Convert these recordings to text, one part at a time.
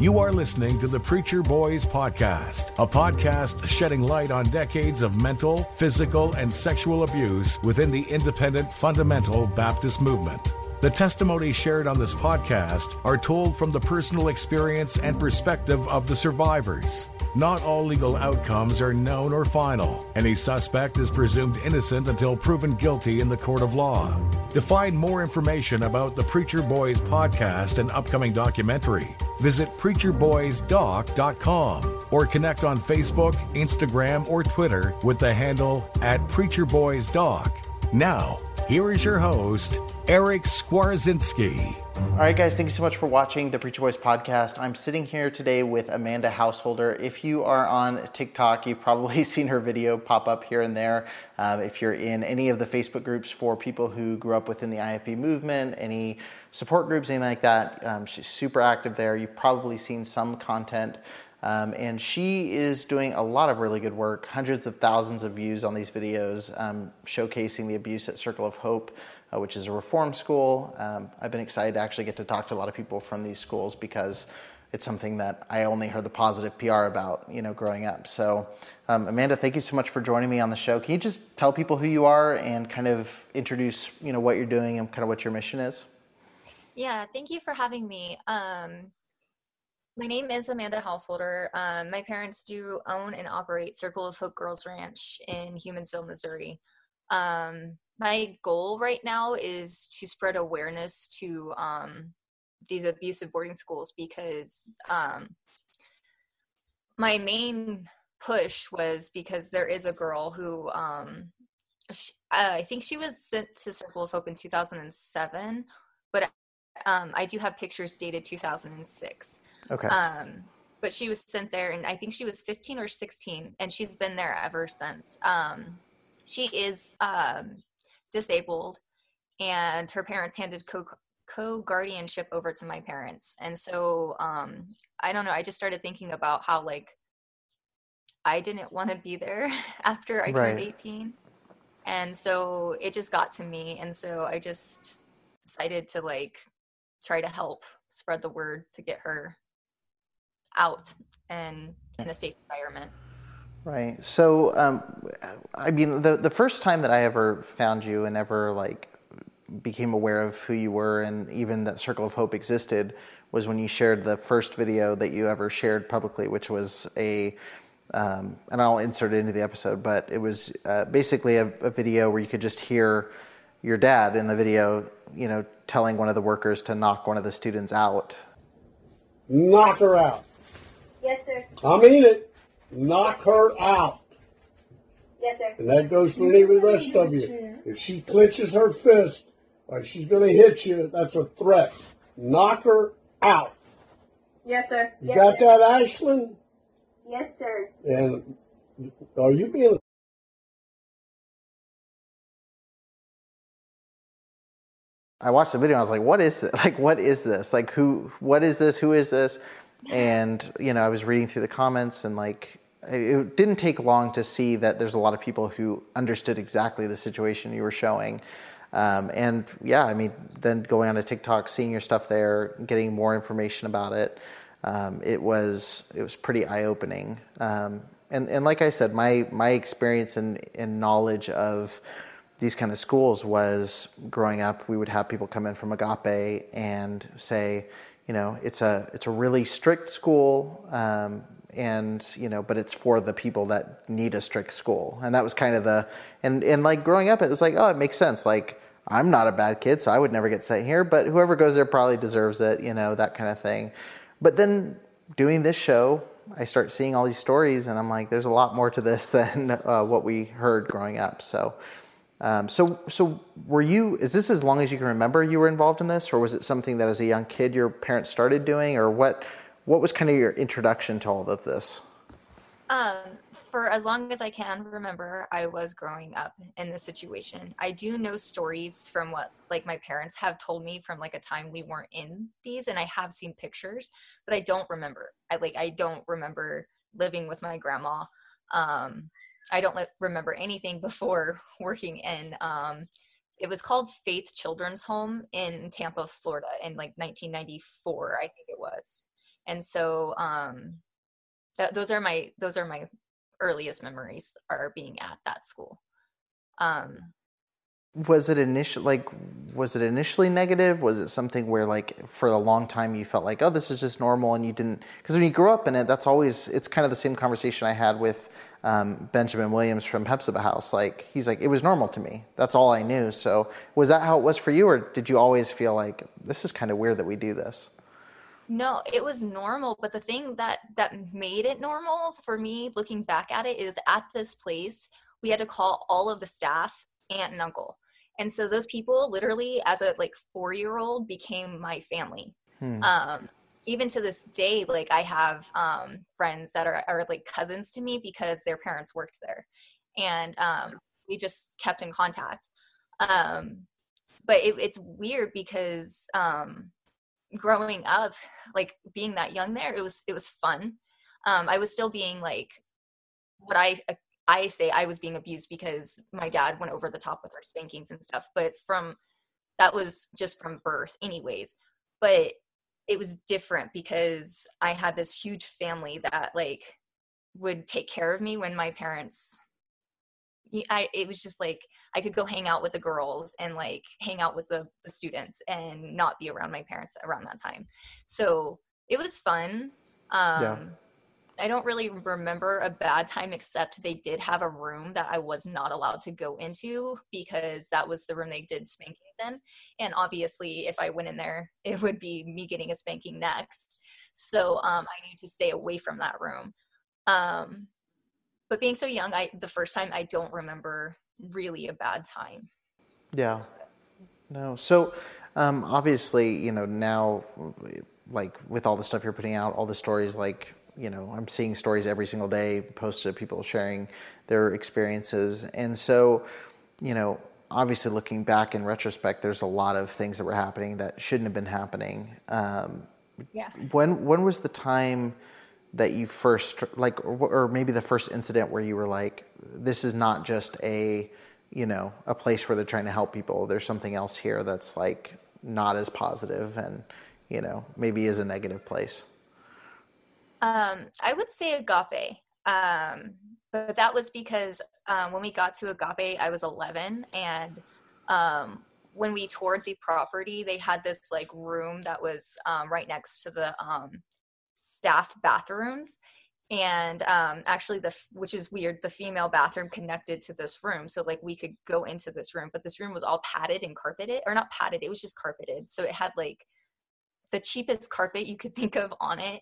You are listening to the Preacher Boys Podcast, a podcast shedding light on decades of mental, physical, and sexual abuse within the independent fundamental Baptist movement. The testimonies shared on this podcast are told from the personal experience and perspective of the survivors. Not all legal outcomes are known or final. Any suspect is presumed innocent until proven guilty in the court of law. To find more information about the Preacher Boys podcast and upcoming documentary, visit preacherboysdoc.com or connect on Facebook, Instagram, or Twitter with the handle at preacherboysdoc. Now, here is your host, Eric Skwarczynski. All right, guys, thank you so much for watching the Preacher Boys podcast. I'm sitting here today with Amanda Householder. If you are on TikTok, you've probably seen her video pop up here and there. Um, if you're in any of the Facebook groups for people who grew up within the IFB movement, any support groups, anything like that, um, she's super active there. You've probably seen some content. Um, and she is doing a lot of really good work, hundreds of thousands of views on these videos, um, showcasing the abuse at Circle of Hope uh, which is a reform school. Um, I've been excited to actually get to talk to a lot of people from these schools because it's something that I only heard the positive PR about, you know, growing up. So, um, Amanda, thank you so much for joining me on the show. Can you just tell people who you are and kind of introduce, you know, what you're doing and kind of what your mission is? Yeah, thank you for having me. Um, my name is Amanda Householder. Um, my parents do own and operate Circle of Hope Girls Ranch in Humansville, Missouri. Um, my goal right now is to spread awareness to um, these abusive boarding schools because um, my main push was because there is a girl who um, she, uh, I think she was sent to Circle of Hope in 2007, but um, I do have pictures dated 2006. Okay. Um, but she was sent there, and I think she was 15 or 16, and she's been there ever since. Um, she is um, disabled and her parents handed co co-guardianship over to my parents. And so um i don't know i just started thinking about how like i didn't want to be there after i turned 18 and so it just got to me and so i just decided to like try to help spread the word to get her out and in a safe environment Right. So, um, I mean, the the first time that I ever found you and ever like became aware of who you were and even that Circle of Hope existed was when you shared the first video that you ever shared publicly, which was a um, and I'll insert it into the episode, but it was uh, basically a, a video where you could just hear your dad in the video, you know, telling one of the workers to knock one of the students out. Knock her out. Yes, sir. I mean it. Knock her out. Yes, sir. And that goes for any of the rest of you. If she clenches her fist like she's going to hit you, that's a threat. Knock her out. Yes, sir. You yes, got sir. that, Ashlyn? Yes, sir. And are you being I watched the video and I was like, what is it? Like, what is this? Like, who, what is this? Who is this? And, you know, I was reading through the comments and like, it didn't take long to see that there's a lot of people who understood exactly the situation you were showing. Um, and yeah, I mean, then going on to TikTok, seeing your stuff there, getting more information about it, um, it was it was pretty eye opening. Um, and and like I said, my my experience and, and knowledge of these kind of schools was growing up. We would have people come in from Agape and say, you know, it's a it's a really strict school, um, and you know, but it's for the people that need a strict school, and that was kind of the and and like growing up, it was like, oh, it makes sense. Like I'm not a bad kid, so I would never get sent here, but whoever goes there probably deserves it, you know, that kind of thing. But then doing this show, I start seeing all these stories, and I'm like, there's a lot more to this than uh, what we heard growing up. So, um, so, so were you? Is this as long as you can remember you were involved in this, or was it something that as a young kid your parents started doing, or what? What was kind of your introduction to all of this? Um, for as long as I can remember, I was growing up in this situation. I do know stories from what like my parents have told me from like a time we weren't in these, and I have seen pictures, but I don't remember. I like I don't remember living with my grandma. Um, I don't remember anything before working in. Um, it was called Faith Children's Home in Tampa, Florida, in like 1994, I think it was. And so um, that, those are my those are my earliest memories are being at that school. Um, was it initial like was it initially negative? Was it something where like for a long time you felt like oh this is just normal and you didn't because when you grow up in it that's always it's kind of the same conversation I had with um, Benjamin Williams from Hephzibah House. Like he's like it was normal to me. That's all I knew. So was that how it was for you, or did you always feel like this is kind of weird that we do this? No, it was normal, but the thing that that made it normal for me looking back at it is at this place we had to call all of the staff aunt and uncle. And so those people literally as a like 4-year-old became my family. Hmm. Um even to this day like I have um friends that are are like cousins to me because their parents worked there. And um we just kept in contact. Um but it, it's weird because um growing up like being that young there it was it was fun. Um i was still being like what i i say i was being abused because my dad went over the top with our spankings and stuff but from that was just from birth anyways. But it was different because i had this huge family that like would take care of me when my parents I, it was just like I could go hang out with the girls and like hang out with the, the students and not be around my parents around that time. So it was fun. Um, yeah. I don't really remember a bad time except they did have a room that I was not allowed to go into because that was the room they did spankings in. And obviously, if I went in there, it would be me getting a spanking next. So um, I need to stay away from that room. Um, but being so young i the first time i don't remember really a bad time. Yeah. No. So um, obviously you know now like with all the stuff you're putting out all the stories like you know i'm seeing stories every single day posted people sharing their experiences. And so you know obviously looking back in retrospect there's a lot of things that were happening that shouldn't have been happening. Um, yeah. when when was the time that you first like or maybe the first incident where you were like this is not just a you know a place where they're trying to help people. There's something else here that's like not as positive and you know maybe is a negative place. Um i would say agape. Um but that was because um, when we got to agape i was 11 and um when we toured the property they had this like room that was um, right next to the um, staff bathrooms. And um actually the which is weird the female bathroom connected to this room. So like we could go into this room but this room was all padded and carpeted or not padded it was just carpeted. So it had like the cheapest carpet you could think of on it.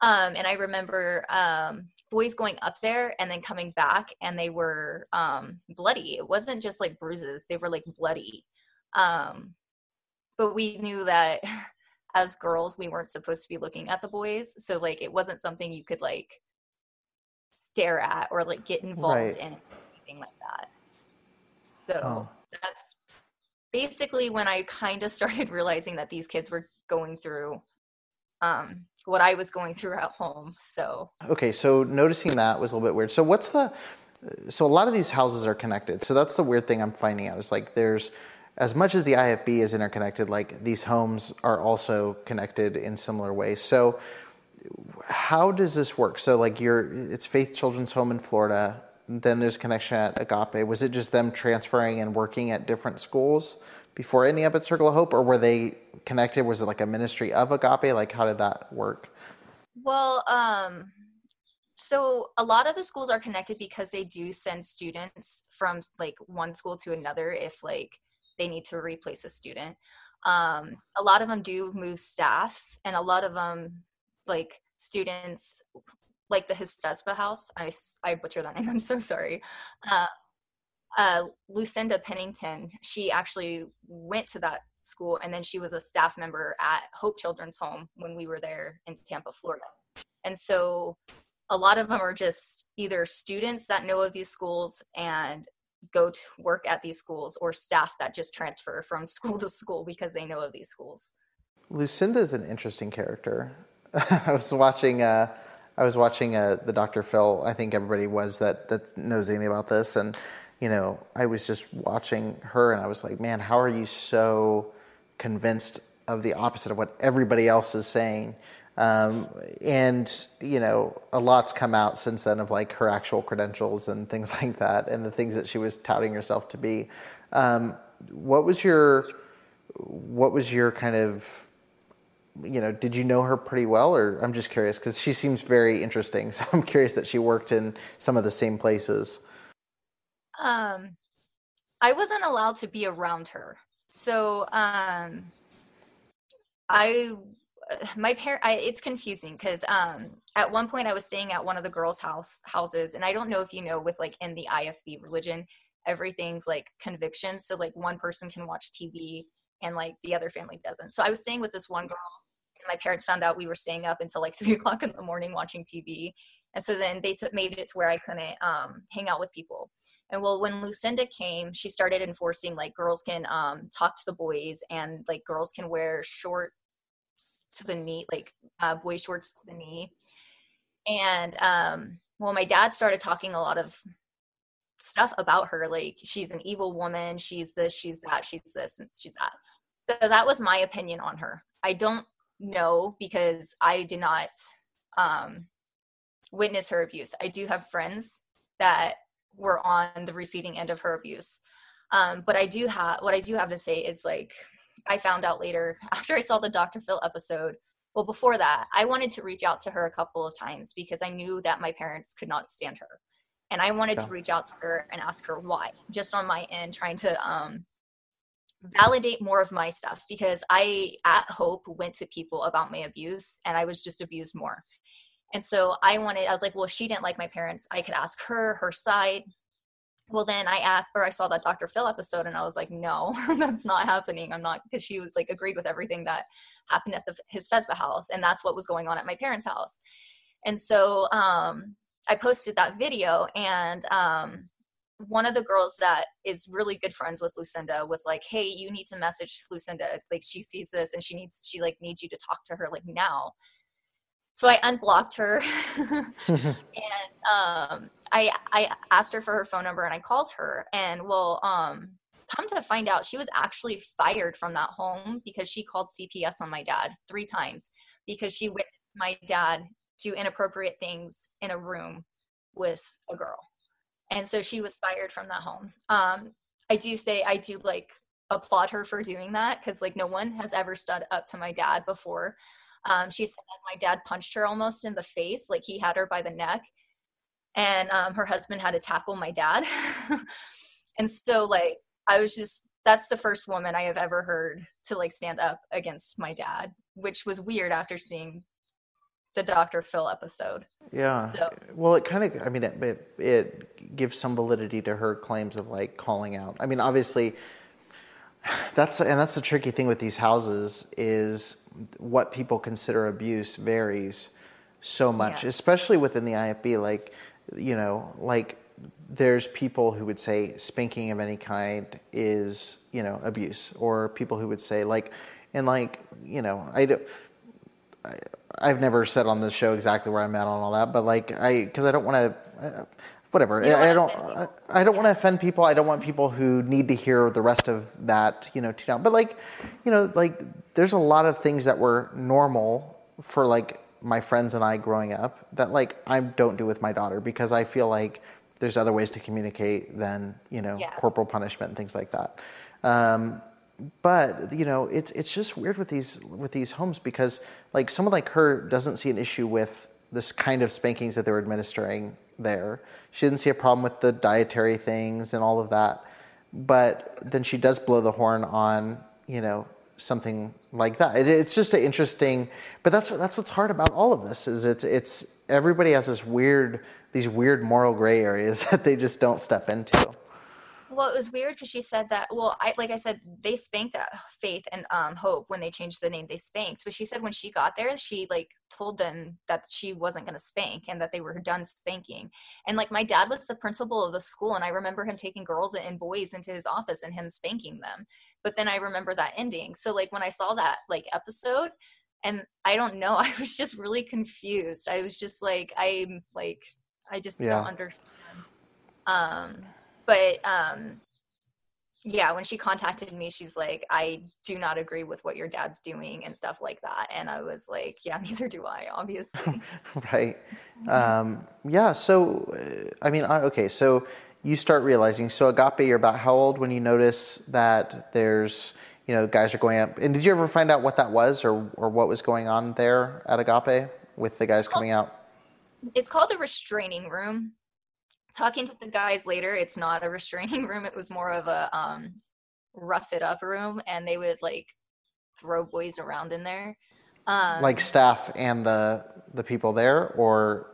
Um and i remember um boys going up there and then coming back and they were um bloody. It wasn't just like bruises they were like bloody. Um but we knew that as girls we weren't supposed to be looking at the boys. So like it wasn't something you could like stare at or like get involved right. in anything like that. So oh. that's basically when i kind of started realizing that these kids were going through um, what i was going through at home so. Okay so noticing that was a little bit weird. So what's the so a lot of these houses are connected. So that's the weird thing i'm finding out is like there's as much as the IFB is interconnected, like these homes are also connected in similar ways. So, how does this work? So, like, you're it's Faith Children's Home in Florida. then there's connection at Agape. Was it just them transferring and working at different schools before ending up at Circle of Hope, or were they connected? Was it like a ministry of Agape? Like, how did that work? Well, um, so a lot of the schools are connected because they do send students from like one school to another if like they need to replace a student. Um, a lot of them do move staff, and a lot of them like students like the his Vespa house. I I butcher that name. I'm so sorry. Uh, uh, Lucinda Pennington. She actually went to that school, and then she was a staff member at Hope Children's Home when we were there in Tampa, Florida. And so, a lot of them are just either students that know of these schools and go to work at these schools, or staff that just transfer from school to school because they know of these schools. Lucinda is an interesting character. I was watching. Uh, I was watching uh, the Dr. Phil. I think everybody was that that knows anything about this, and you know, I was just watching her, and I was like, man, how are you so convinced of the opposite of what everybody else is saying? Um, and you know, a lot's come out since then of like her actual credentials and things like that, and the things that she was touting herself to be. Um, what was your what was your kind of you know, did you know her pretty well, or I'm just curious because she seems very interesting. So I'm curious that she worked in some of the same places. Um, I wasn't allowed to be around her, so um, I my parent it's confusing because um at one point i was staying at one of the girls house houses and i don't know if you know with like in the ifb religion everything's like conviction so like one person can watch tv and like the other family doesn't so i was staying with this one girl and my parents found out we were staying up until like three o'clock in the morning watching TV. And so then they made it to where I couldn't um, hang out with people. And well, when Lucinda came, she started enforcing like girls can um, talk to the boys and like girls can wear short to the knee, like uh, boy shorts to the knee. And um, well, my dad started talking a lot of stuff about her, like she's an evil woman, she's this, she's that, she's this, and she's that. So that was my opinion on her. I don't know because i did not um, witness her abuse i do have friends that were on the receiving end of her abuse um, but i do have what i do have to say is like i found out later after i saw the dr phil episode well before that i wanted to reach out to her a couple of times because i knew that my parents could not stand her and i wanted yeah. to reach out to her and ask her why just on my end trying to um, validate more of my stuff because I at Hope went to people about my abuse and I was just abused more. And so I wanted, I was like, well, if she didn't like my parents, I could ask her her side. Well, then I asked, or I saw that Dr. Phil episode, and I was like, no, that's not happening. I'm not, because she like agreed with everything that happened at the, his FESBA house, and that's what was going on at my parents' house. And so um, I posted that video, and um, one of the girls that is really good friends with Lucinda was like, "Hey, you need to message Lucinda. Like she sees this and she needs she like needs you to talk to her like now." So I unblocked her. And um, I I asked her for her phone number and I called her. And well um come to find out she was actually fired from that home because she called CPS on my dad three times because she witnessed my dad do inappropriate things in a room with a girl. And so she was fired from that home. Um i do say i do like applaud her for doing that because like no one has ever stood up to my dad before um she said my dad punched her almost in the face like he had her by the neck and um, her husband had to tackle my dad and so like i was just that's the first woman i have ever heard to like stand up against my dad which was weird after seeing the Dr. Phil episode. Yeah. So. Well, it kind of, I mean, it, it, it gives some validity to her claims of like calling out. I mean, obviously, that's and that's the tricky thing with these houses is what people consider abuse varies so much, yeah. especially within the IFB. Like, you know, like there's people who would say spanking of any kind is you know abuse, or people who would say like, and like you know, I don't. I, I've never said on this show exactly where I'm at on all that, but like I, because I don't want to, whatever. I, I, don't, I, I, don't want to offend people. I don't want people who need to hear the rest of that, you know, to down. But like, you know, like there's a lot of things that were normal for like my friends and I growing up that like I don't do with my daughter because I feel like there's other ways to communicate than you know Yeah. corporal punishment and things like that. Um, but you know, it's it's just weird with these with these homes because like someone like her doesn't see an issue with this kind of spankings that they were administering there. She didn't see a problem with the dietary things and all of that. But then she does blow the horn on you know something like that. It, it's just an interesting. But that's that's what's hard about all of this is it's it's everybody has this weird these weird moral gray areas that they just don't step into. Well, it was weird because she said that. Well, I like I said, they spanked at Faith and um, Hope when they changed the name. They spanked, but she said when she got there, she like told them that she wasn't going to spank and that they were done spanking. And like my dad was the principal of the school, and I remember him taking girls and boys into his office and him spanking them. But then I remember that ending. So like when I saw that like episode, and I don't know, I was just really confused. I was just like, I'm like, I just Yeah. don't understand. Um, but um yeah when she contacted me she's like i do not agree with what your dad's doing and stuff like that. And i was like yeah neither do i obviously. Right. Um, yeah so uh, i mean okay so you start realizing so agape you're about how old when you notice that there's you know guys are going up? And did you ever find out what that was or, or what was going on there at agape with the guys called- coming out? It's called a restraining room talking to the guys later it's not a restraining room it was more of a um rough it up room and they would like throw boys around in there um like staff and the the people there or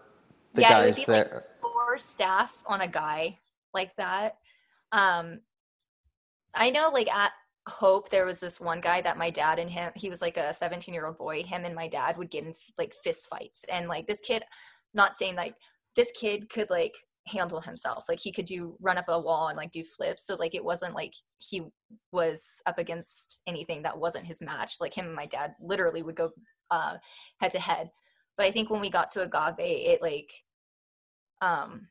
the Yeah, it would guys be, like, there four staff on a guy like that. Um, I know, like at Hope, there was this one guy that my dad and him, he was like a 17 year old boy. Him and my dad would get in like fist fights. And like this kid, not saying like this kid could like handle himself. Like he could do run up a wall and like do flips. So like it wasn't like he was up against anything that wasn't his match. Like him and my dad literally would go uh, head to head. But I think when we got to Agape, it like um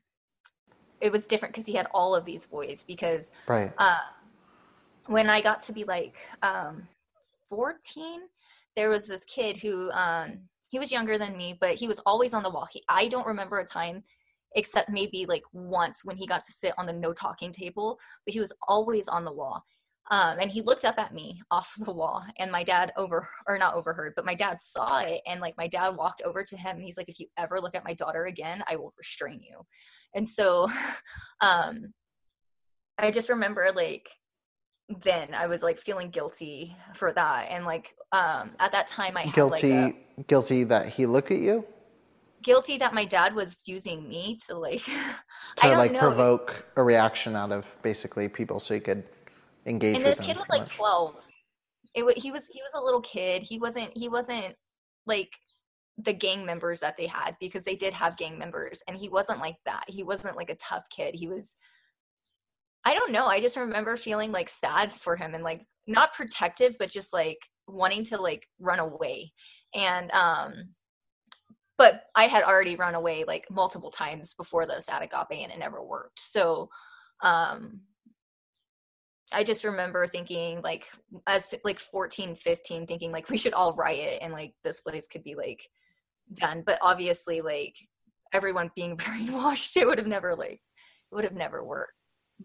it was different because he had all of these boys because right uh when I got to be like um 14 there was this kid who um he was younger than me but he was always on the wall he I don't remember a time except maybe like once when he got to sit on the no talking table but he was always on the wall. Um, and he looked up at me off the wall and my dad over or not overheard but my dad saw it and like my dad walked over to him and he's like if you ever look at my daughter again i will restrain you. And so um i just remember like then i was like feeling guilty for that and like um at that time i had guilty like a, guilty that he looked at you guilty that my dad was using me to like i to don't like know provoke a reaction out of basically people so he could engage and with this them kid was like much. 12 it he was he was a little kid. He wasn't he wasn't like the gang members that they had because they did have gang members and he wasn't like that. He wasn't like a tough kid. He was i don't know. I just remember feeling like sad for him and like not protective but just like wanting to like run away. And um but i had already run away like multiple times before this at agape and it never worked so um I just remember thinking like as like 14, 15, thinking like we should all riot and like this place could be like done. But obviously like everyone being brainwashed, it would have never like it would have never worked.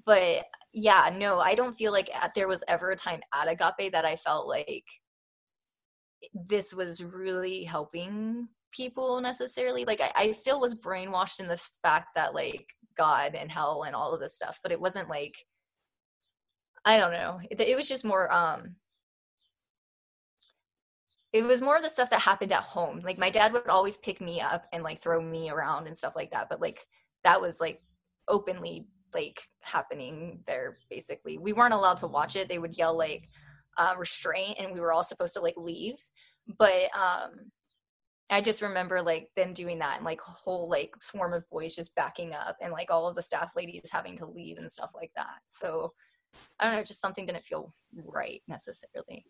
But yeah, no, I don't feel like at, there was ever a time at Agape that I felt like this was really helping people necessarily. Like I, I still was brainwashed in the fact that like God and hell and all of this stuff, but it wasn't like I don't know. It, it was just more um it was more of the stuff that happened at home. Like my dad would always pick me up and like throw me around and stuff like that, but like that was like openly like happening there basically. We weren't allowed to watch it. They would yell like uh restraint and we were all supposed to like leave. But um I just remember like them doing that and like a whole like swarm of boys just backing up and like all of the staff ladies having to leave and stuff like that. So I don't know, just something didn't feel right necessarily.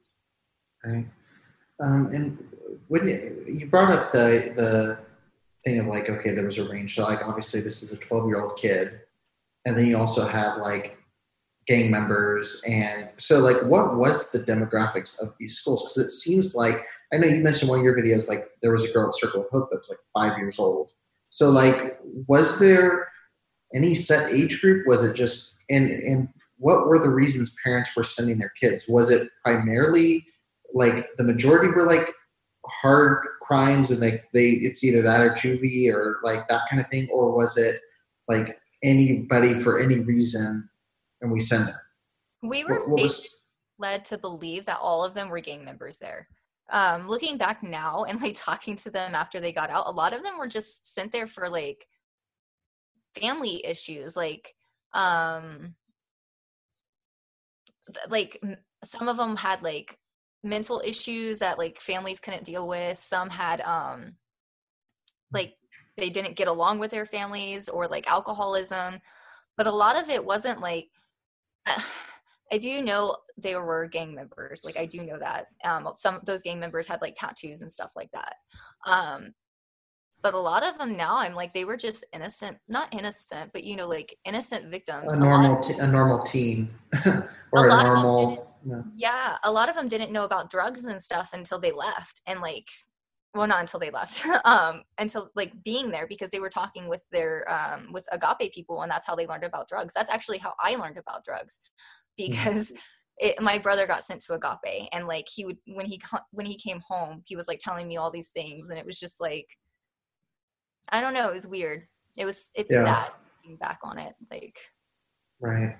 Right. Um, and when you, you brought up the the thing of like, okay, there was a range. So like, obviously, this is a 12 year old kid, and then you also have like gang members, and so like, what was the demographics of these schools? Because it seems like I know you mentioned one of your videos, like there was a girl at Circle of Hope that was like five years old. So like, was there any set age group? Was it just and and what were the reasons parents were sending their kids? Was it primarily like the majority were like hard crimes and like they it's either that or juvie or like that kind of thing, or was it like anybody for any reason and we send them? We were What- what was- led to believe that all of them were gang members there. Um, looking back now and like talking to them after they got out, a lot of them were just sent there for like family issues, like um, th- like m- some of them had like mental issues that like families couldn't deal with. Some had um, like they didn't get along with their families or like alcoholism, but a lot of it wasn't like. I do know they were gang members. Like I do know that. Um, some of those gang members had like tattoos and stuff like that. Um, but a lot of them now, I'm like they were just innocent, not innocent, but you know, like innocent victims. a A normal of- a normal teen or a, lot of them normal no. yeah, a lot of them didn't know about drugs and stuff until they left, and like, well, not until they left, um, until like being there because they were talking with their um with agape people, and that's how they learned about drugs. That's actually how I learned about drugs because it, my brother got sent to agape and like he would when he when he came home he was like telling me all these things and it was just like i don't know it was weird it was it's Yeah. sad looking back on it like Right.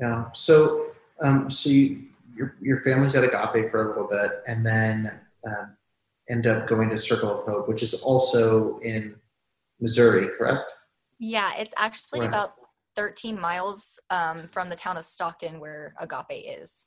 Yeah. So, um, so you, your your family's at Agape for a little bit, and then um, end up going to Circle of Hope, which is also in Missouri, correct? yeah it's actually Right. about 13 miles um, from the town of stockton where agape is